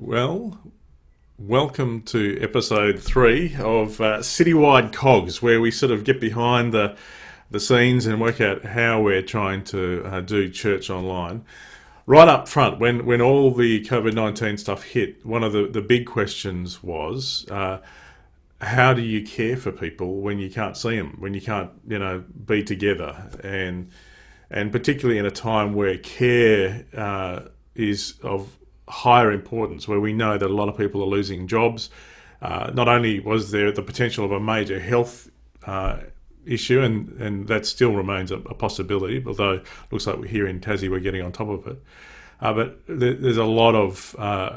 Well, welcome to episode three of uh, Citywide Cogs, where we sort of get behind the the scenes and work out how we're trying to uh, do church online. Right up front, when when all the COVID nineteen stuff hit, one of the, the big questions was. Uh, how do you care for people when you can't see them, when you can't, you know, be together, and and particularly in a time where care uh, is of higher importance, where we know that a lot of people are losing jobs. Uh, not only was there the potential of a major health uh, issue, and, and that still remains a, a, possibility, although it looks like we're here in Tassie, we're getting on top of it. Uh, but there, there's a lot of uh,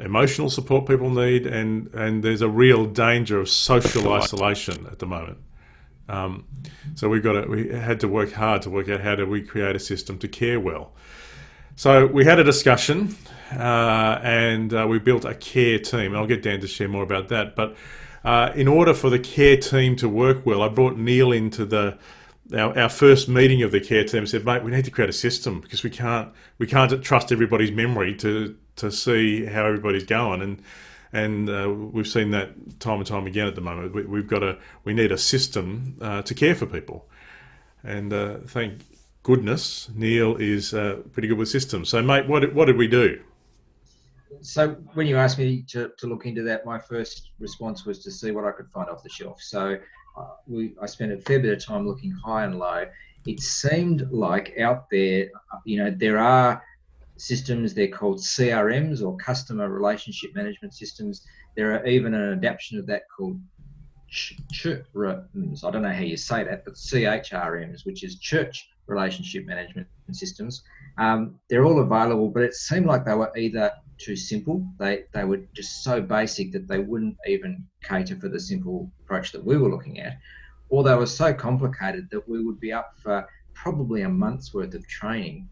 emotional support people need, and, and there's a real danger of social isolation at the moment. Um, so we've got to, we had to work hard to work out how do we create a system to care well. So we had a discussion, uh, and uh, we built a care team. I'll get Dan to share more about that. But uh, in order for the care team to work well, I brought Neil into the our, our first meeting of the care team. and Said, "Mate, we need to create a system because we can't we can't trust everybody's memory to to see how everybody's going." And and uh, we've seen that time and time again at the moment. We, have got a we need a system uh, to care for people, and uh, thank goodness Neil is uh, pretty good with systems. So, mate, what what did we do? So, when you asked me to, to look into that, my first response was to see what I could find off the shelf. So, uh, we I spent a fair bit of time looking high and low. It seemed like out there, you know, there are systems. They're called CRMs or customer relationship management systems. There are even an adaptation of that called CHRMs. I don't know how you say that, but CHRMs, which is church relationship management systems. Um, they're all available, but it seemed like they were either too simple. They they were just so basic that they wouldn't even cater for the simple approach that we were looking at, or they were so complicated that we would be up for probably a month's worth of training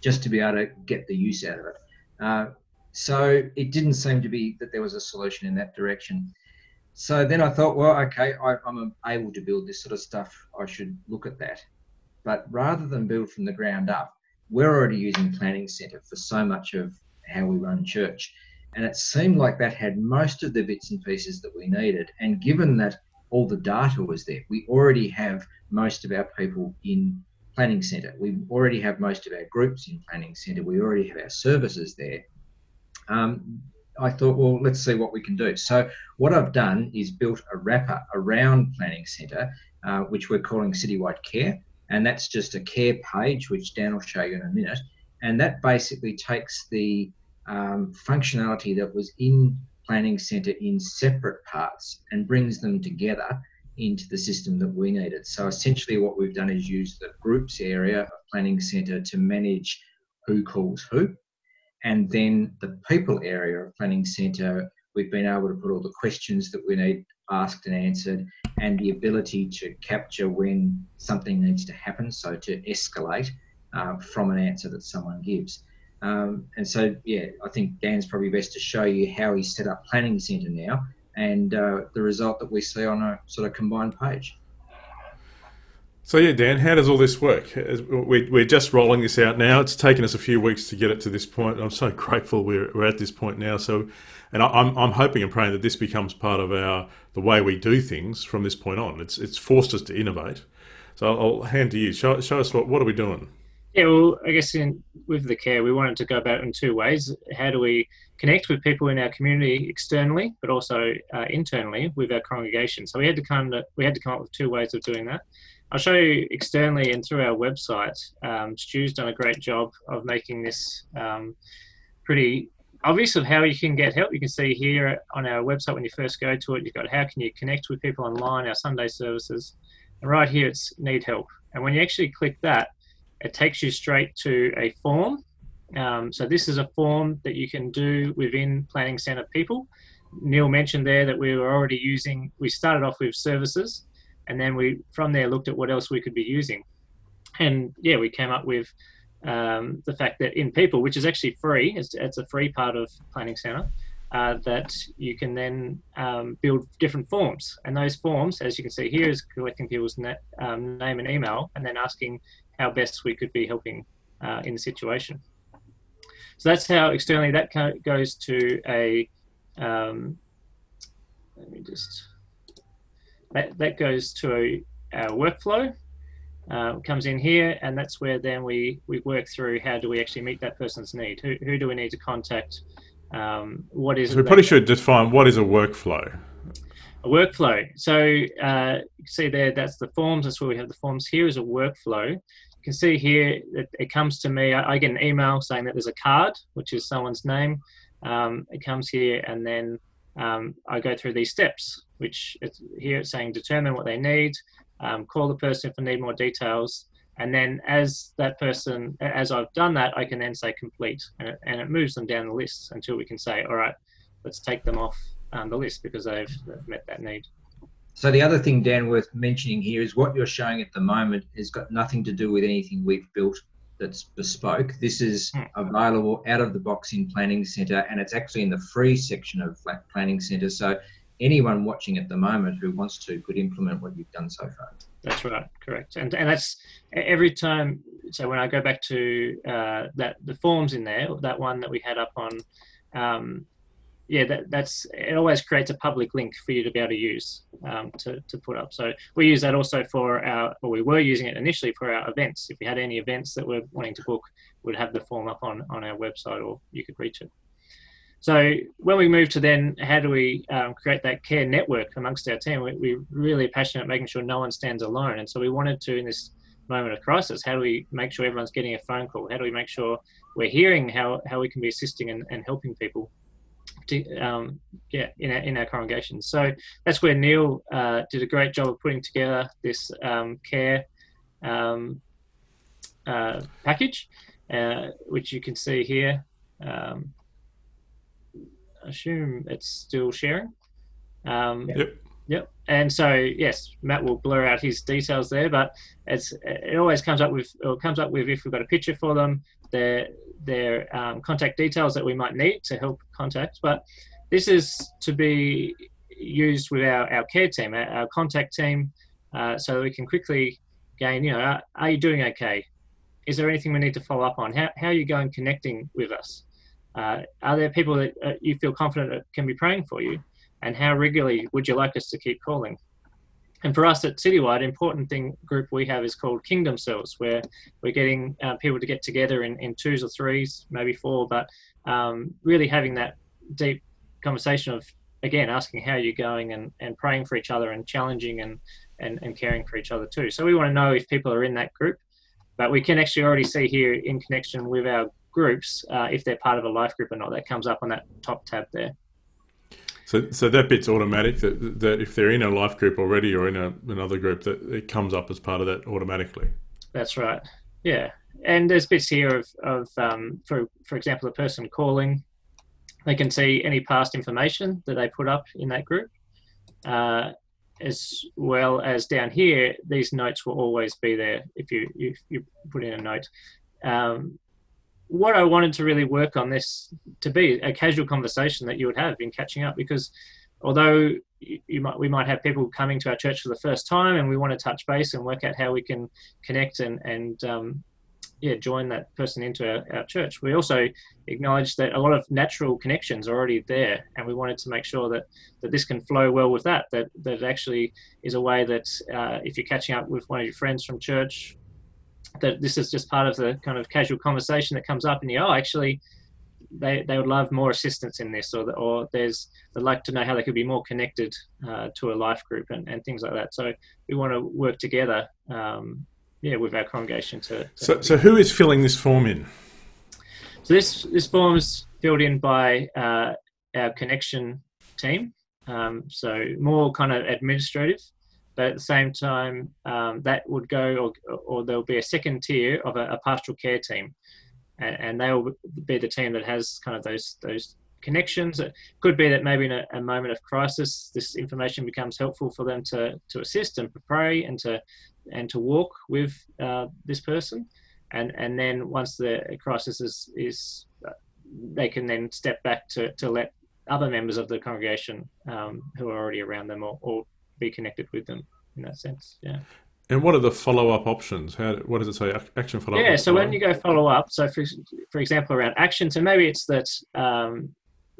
just to be able to get the use out of it. Uh, so it didn't seem to be that there was a solution in that direction. So then I thought, well, okay, I, am able to build this sort of stuff. I should look at that. But rather than build from the ground up, we're already using Planning Centre for so much of how we run church. And it seemed like that had most of the bits and pieces that we needed. And given that all the data was there, we already have most of our people in Planning Centre. We already have most of our groups in Planning Centre. We already have our services there. Um, I thought, well, let's see what we can do. So, what I've done is built a wrapper around Planning Centre, uh, which we're calling Citywide Care. And that's just a care page, which Dan will show you in a minute. And that basically takes the um, functionality that was in Planning Centre in separate parts and brings them together into the system that we needed. So essentially, what we've done is use the groups area of Planning Centre to manage who calls who. And then the people area of Planning Centre, we've been able to put all the questions that we need asked and answered, and the ability to capture when something needs to happen, so to escalate uh, from an answer that someone gives. Um, and so, yeah, I think Dan's probably best to show you how he's set up Planning Centre now and uh, the result that we see on a sort of combined page. So yeah, Dan, how does all this work? We're just rolling this out now. It's taken us a few weeks to get it to this point. I'm so grateful we're, we're at this point now. So, and I'm, I'm hoping and praying that this becomes part of our the way we do things from this point on. It's it's forced us to innovate. So I'll, hand to you. Show, show us what what are we doing? Yeah, well, I guess in, with the care, we wanted to go about it in two ways. How do we connect with people in our community externally, but also uh, internally with our congregation? So we had to kind of we had to come up with two ways of doing that. I'll show you externally and through our website. Um, Stu's done a great job of making this um, pretty obvious of how you can get help. You can see here on our website when you first go to it, you've got how can you connect with people online, our Sunday services. And right here, it's need help. And when you actually click that, it takes you straight to a form. Um, so this is a form that you can do within Planning Centre people. Neil mentioned there that we were already using, we started off with services and then we from there looked at what else we could be using. And yeah, we came up with um, the fact that in people, which is actually free, it's, it's a free part of Planning Centre, uh, that you can then um, build different forms. And those forms, as you can see here, is collecting people's net, um, name and email and then asking how best we could be helping uh, in the situation. So that's how externally that goes to a. Um, let me just. That that goes to a workflow. Uh, comes in here, and that's where then we we work through how do we actually meet that person's need. Who who do we need to contact? Um, what is so we probably should define what is a workflow a workflow. So uh, you can see there, that's the forms. That's where we have the forms. Here is a workflow. You can see here that it comes to me. I, I get an email saying that there's a card, which is someone's name. Um, it comes here, and then um, I go through these steps, which here it's saying determine what they need, um, call the person if they need more details, and then as that person, as I've done that, I can then say complete, and it, and it moves them down the list until we can say, all right, let's take them off um, the list because they've met that need. So the other thing, Dan, worth mentioning here is what you're showing at the moment has got nothing to do with anything we've built that's bespoke. This is hmm. available out of the box in Planning Centre, and it's actually in the free section of Planning Centre. So anyone watching at the moment who wants to could implement what you've done so far. That's right, correct, and and that's every time. So when I go back to uh, that the forms in there, that one that we had up on um, yeah, that, that's it. Always creates a public link for you to be able to use um, to to put up. So we use that also for our, or we were using it initially for our events. If we had any events that we're wanting to book, we'd have the form up on on our website, or you could reach it. So when we move to then, how do we um, create that care network amongst our team? We, we're really passionate making sure no one stands alone, and so we wanted to in this moment of crisis, how do we make sure everyone's getting a phone call? How do we make sure we're hearing how, how we can be assisting and, and helping people? To, um, yeah, in our, in our congregation. So that's where Neil uh, did a great job of putting together this um, care um, uh, package, uh, which you can see here. Um, I assume it's still sharing. Um, yep. Yep. And so yes, Matt will blur out his details there, but it's it always comes up with or comes up with if we've got a picture for them, their their um, contact details that we might need to help contact. But this is to be used with our, our care team, our, our contact team, uh, so we can quickly gain, you know, are, are, you doing okay? Is there anything we need to follow up on? How, how are you going connecting with us? Uh, are there people that uh, you feel confident can be praying for you? And how regularly would you like us to keep calling? And for us at Citywide, important thing group we have is called Kingdom Cells, where we're getting uh, people to get together in, in twos or threes, maybe four, but um, really having that deep conversation of again asking how you're going and, and praying for each other and challenging and, and, and caring for each other too. So we want to know if people are in that group, but we can actually already see here in connection with our groups uh, if they're part of a life group or not. That comes up on that top tab there. So, so that bit's automatic. That, that if they're in a life group already or in a, another group, that it comes up as part of that automatically. That's right. Yeah, and there's bits here of, of um, for for example, a person calling, they can see any past information that they put up in that group, uh, as well as down here. These notes will always be there if you if you put in a note. Um, what I wanted to really work on this to be a casual conversation that you would have in catching up because although you, might we might have people coming to our church for the first time and we want to touch base and work out how we can connect and and um, yeah join that person into our, our, church we also acknowledge that a lot of natural connections are already there and we wanted to make sure that that this can flow well with that that that actually is a way that uh, if you're catching up with one of your friends from church that this is just part of the kind of casual conversation that comes up and you oh actually they, they would love more assistance in this or the, or there's they'd like to know how they could be more connected uh, to a life group and, and things like that. So we want to work together um, yeah with our congregation to, to so, so who is filling this form in? So this this form is filled in by uh, our connection team. Um, so more kind of administrative but at the same time, um, that would go, or, or there'll be a second tier of a, a pastoral care team, and, and, they'll be the team that has kind of those those connections. It could be that maybe in a, a, moment of crisis, this information becomes helpful for them to to assist and pray and to and to walk with uh, this person, and and then once the crisis is is uh, they can then step back to to let other members of the congregation um, who are already around them or, or be connected with them in that sense. Yeah. And what are the follow up options? How what does it say? Action follow up. Yeah, so when you go follow up, so for for example around action, so maybe it's that um,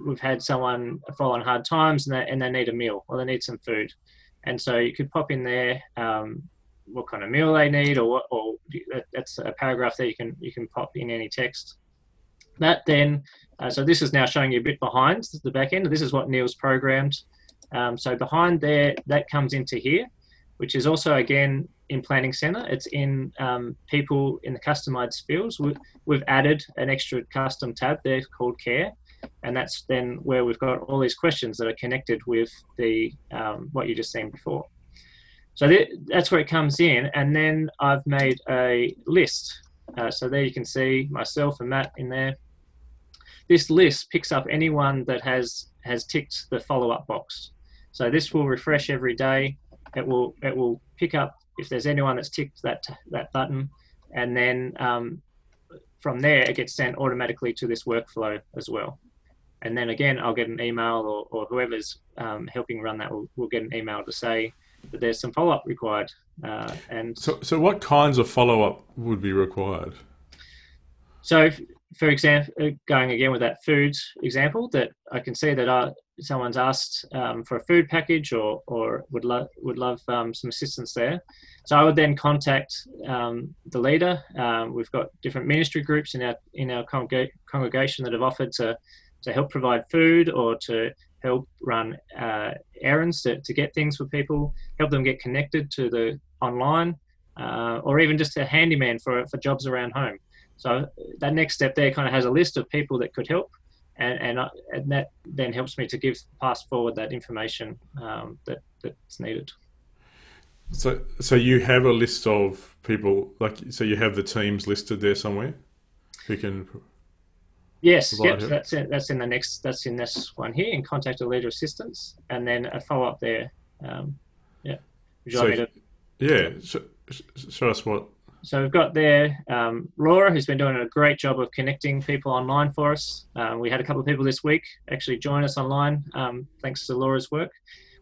we've had someone fall on hard times and they, and they need a meal or they need some food, and so you could pop in there um, what kind of meal they need or what, or that's a paragraph that you can you can pop in any text. That then, uh, so this is now showing you a bit behind the back end. This is what Neil's programmed. Um, so behind there, that comes into here, which is also again in Planning Center. It's in um, people in the customized fields. We, we've added an extra custom tab there called Care, and that's then where we've got all these questions that are connected with the um, what you just seen before. So th- that's where it comes in, and then I've made a list. Uh, so there you can see myself and Matt in there. This list picks up anyone that has has ticked the follow up box. So this will refresh every day. It will it will pick up if there's anyone that's ticked that that button, and then um, from there it gets sent automatically to this workflow as well. And then again, I'll get an email, or, or whoever's um, helping run that will, will get an email to say that there's some follow up required. Uh, and so, so what kinds of follow up would be required? So, for example, uh, going again with that food example, that I can see that uh, someone's asked um, for a food package or, or would love would love um, some assistance there. So I would then contact um, the leader. Um, we've got different ministry groups in our in our congregation that have offered to to help provide food or to help run uh, errands to, to get things for people, help them get connected to the online, uh, or even just a handyman for, for jobs around home. So that next step there kind of has a list of people that could help, and and, uh, and that then helps me to give pass forward that information um, that that's needed. So so you have a list of people like so you have the teams listed there somewhere who can Yes, yep, that's in, that's in the next, that's in this one here, in contact a leader assistance, and then a follow up there. Um, yeah. Would you so, like to... Yeah, show, show us what. So we've got there um, Laura, who's been doing a great job of connecting people online for us. Um, we had a couple of people this week actually join us online, um, thanks to Laura's work.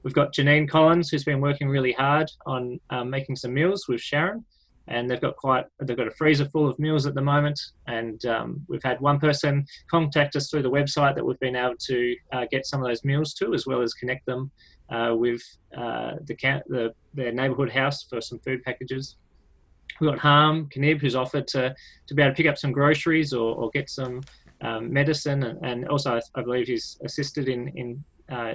We've got Janine Collins, who's been working really hard on um, making some meals with Sharon and they've got quite they've got a freezer full of meals at the moment and um, we've had one person contact us through the website that we've been able to uh, get some of those meals to as well as connect them uh, with uh, the, the their neighbourhood house for some food packages we've got Harm Kanib who's offered to, to be able to pick up some groceries or, or get some um, medicine. And, and, also I believe he's assisted in in uh,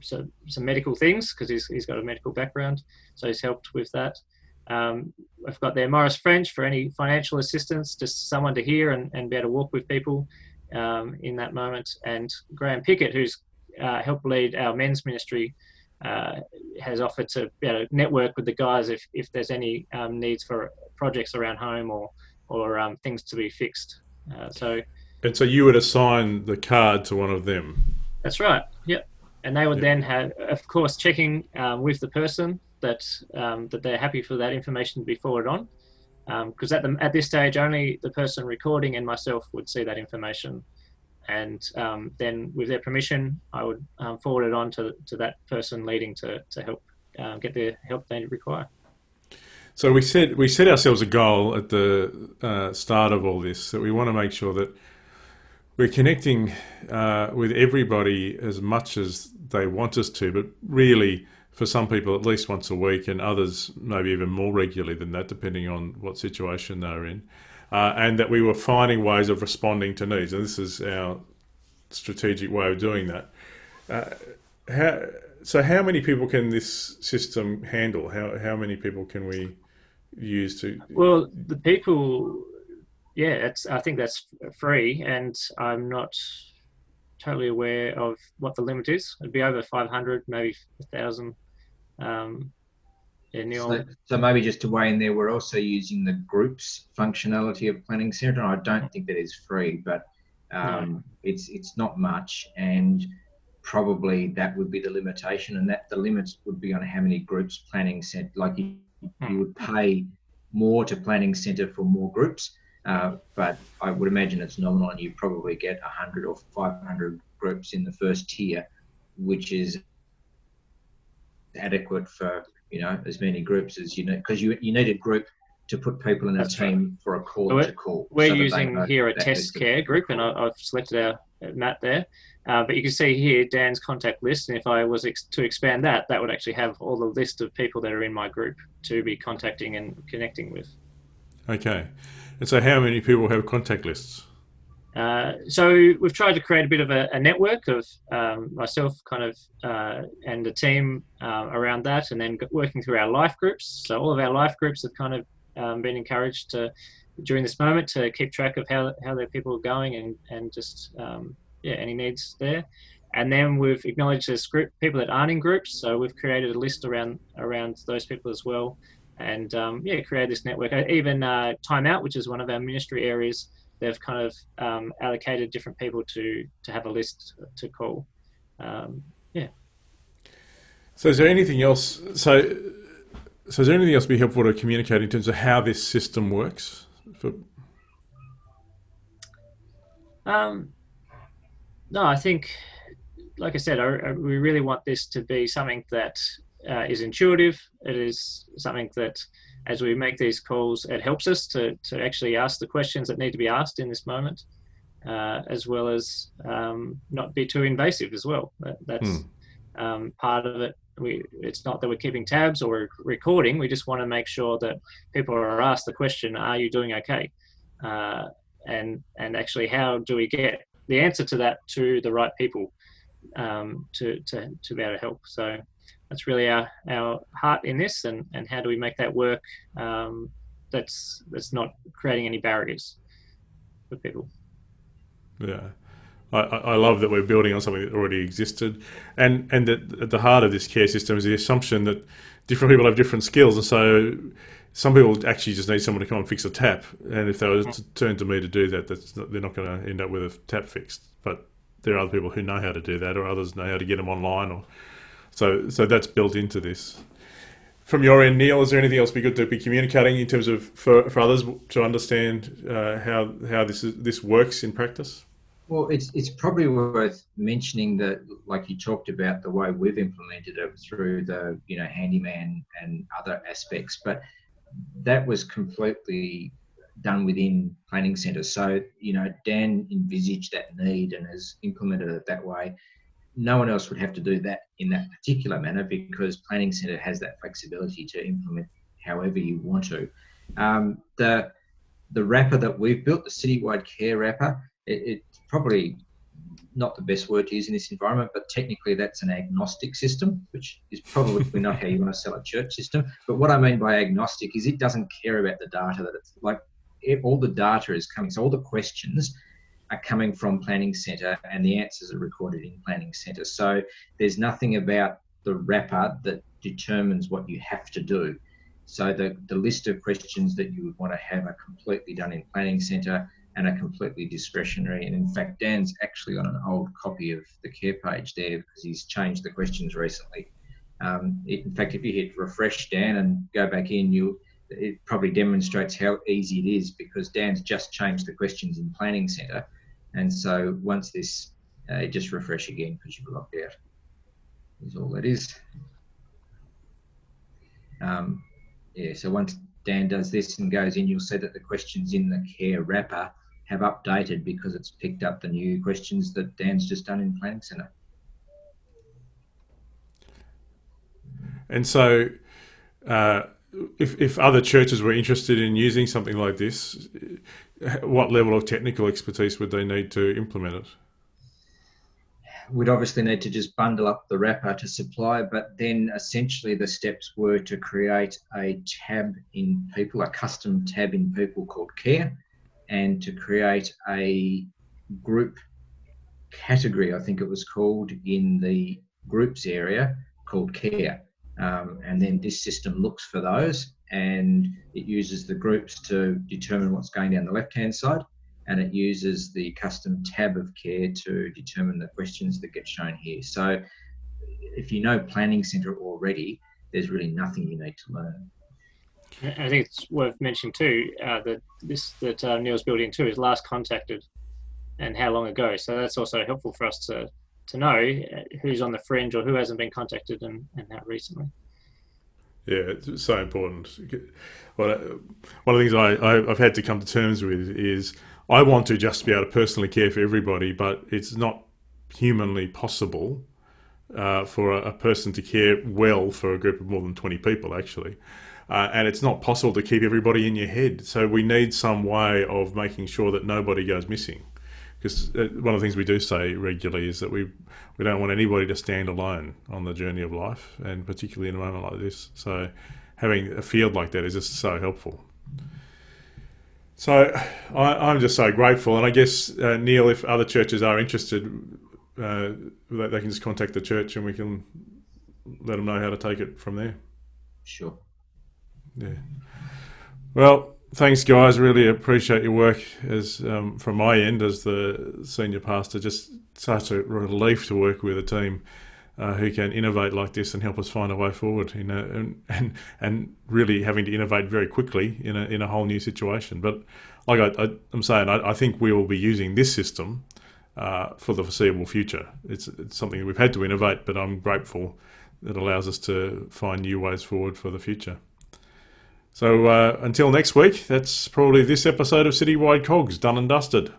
so, some medical things because he's, he's got a medical background. So he's helped with that. Um, I've got there Morris French for any financial assistance, just someone to hear and, and be able to walk with people um, in that moment. And Graham Pickett, who's uh, helped lead our men's ministry, uh, has offered to able to network with the guys if, if there's any um, needs for projects around home or, or um, things to be fixed. Uh, so, and so you would assign the card to one of them. That's right. Yep. And they would yep. then have, of course, checking um, with the person that um, that they're happy for that information to be forwarded on. Because um, at the at this stage, only the person recording and myself would see that information, and um, then with their permission, I would um, forward it on to, to that person leading to to help uh, get the help they require. So we said we set ourselves a goal at the uh, start of all this that we want to make sure that we're connecting uh, with everybody as much as they want us to, but really for some people at least once a week, and others maybe even more regularly than that, depending on what situation they're in. Uh, and that we were finding ways of responding to needs, and this is our strategic way of doing that. Uh, how, so, how many people can this system handle? How how many people can we use to? Well, the people, yeah. I think that's free, and I'm not totally aware of what the limit is. It'd be over 500, maybe 1,000 um, so, so, maybe just to weigh in there, we're also using the groups functionality of Planning Center. I don't think that is free, but um, no. it's it's not much, and probably that would be the limitation, and that the limits would be on how many groups Planning Center. Like you, you hmm. would pay more to Planning Center for more groups, uh, but I would imagine it's nominal, and you probably get 100 or 500 groups in the first tier, which is adequate for you know, as many groups as you need because you you need a group to put people in a That's team for a call We're- to call. We're so using here a test care group, and I, I've selected our uh, Matt there. Uh, but you can see here Dan's contact list, and if I was ex- to expand that, that would actually have all the list of people that are in my group to be contacting and connecting with. Okay. And so, how many people have contact lists? Uh, so we've tried to create a bit of a, a network of um, myself, kind of, uh, and the team uh, around that, and then working through our life groups. So all of our life groups have kind of um, been encouraged to during this moment to keep track of how how their people are going and and just um, yeah any needs there. And then we've acknowledged there's group people that aren't in groups, so we've created a list around around those people as well. And um, yeah, create this network. Uh, Even uh, Time which is one of our ministry areas, they've kind of um, allocated different people to to have a list to call. Um, yeah. So, is there anything else? So, so is there anything else to be helpful to communicate in terms of how this system works? For, um, no, I think, like I said, I, I, we really want this to be something that uh, is intuitive. It is something that, as we make these calls, it helps us to to actually ask the questions that need to be asked in this moment, uh, as well as um, not be too invasive as well. That, that's Hmm. um, part of it. We, it's not that we're keeping tabs or we're recording. We just want to make sure that people are asked the question, "Are you doing okay?" Uh, and and actually, how do we get the answer to that to the right people um, to, to to be able to help? So that's really our our heart in this, and and how do we make that work? Um, that's that's not creating any barriers for people. yeah. I, I love that we're building on something that already existed, and and that at the heart of this care system is the assumption that different people have different skills, and so some people actually just need someone to come and fix a tap, and if they were to turn to me to do that, that's not, they're not going to end up with a tap fixed. But there are other people who know how to do that, or others know how to get them online, or so so that's built into this. From your end, Neil, is there anything else we could to be communicating in terms of for, for others to understand uh, how how this is, this works in practice? Well, it's it's probably worth mentioning that, like you talked about, the way we've implemented it through the you know handyman and other aspects, but that was completely done within planning centre. So you know, Dan envisaged that need and has implemented it that way. No one else would have to do that in that particular manner because planning centre has that flexibility to implement however you want to. Um, the the wrapper that we've built, the citywide care wrapper, it, it's probably not the best word to use in this environment, but technically that's an agnostic system, which is probably not how you want to sell a church system. But what I mean by agnostic is it doesn't care about the data that it's like it, all the data is coming, so all the questions are coming from Planning Centre and the answers are recorded in Planning Centre. So there's nothing about the wrapper that determines what you have to do. So the, the list of questions that you would want to have are completely done in Planning Centre and are completely discretionary. And in fact, Dan's actually on an old copy of the care page there because he's changed the questions recently. Um, it, in fact, if you hit refresh, Dan, and go back in, you it probably demonstrates how easy it is because Dan's just changed the questions in Planning Centre. And so once this, uh, just refresh again because you've logged out. Is all that is. Um, yeah, so once Dan does this and goes in, you'll see that the questions in the care wrapper have updated because it's picked up the new questions that Dan's just done in Planning Centre. And so, uh, if, if other churches were interested in using something like this, what level of technical expertise would they need to implement it? We'd obviously need to just bundle up the wrapper to supply, but then essentially the steps were to create a tab in people, a custom tab in people called care, and to create a group category, I think it was called, in the groups area called care. Um, and then this system looks for those and it uses the groups to determine what's going down the left hand side and it uses the custom tab of care to determine the questions that get shown here. So if you know Planning Centre already, there's really nothing you need to learn. I think it's worth mentioning too uh, that this that uh, Neil's building in too is last contacted and how long ago. So that's also helpful for us to to know uh, who's on the fringe or who hasn't been contacted and, and how recently. Yeah, it's so important. Well, one of the things I, I've had to come to terms with is I want to just be able to personally care for everybody, but it's not humanly possible uh, for a, a, person to care well for a group of more than 20 people, actually. Uh, and it's not possible to keep everybody in your head. So we need some way of making sure that nobody goes missing. Because uh, one of the things we do say regularly is that we we don't want anybody to stand alone on the journey of life, and particularly in a moment like this. So having a field like that is just so helpful. So I, am just so grateful, and I guess uh, Neil, if other churches are interested, uh, they can just contact the church, and we can let them know how to take it from there. Sure. Yeah. Well, thanks, guys. Really appreciate your work as um, from my end as the senior pastor. Just such a relief to work with a team uh, who can innovate like this and help us find a way forward. You know, and and, and really having to innovate very quickly in a in a whole new situation. But like I, am saying, I, I, think we will be using this system uh, for the foreseeable future. It's, it's something we've had to innovate, but I'm grateful that allows us to find new ways forward for the future. So uh, until next week, that's probably this episode of Citywide Cogs done and dusted.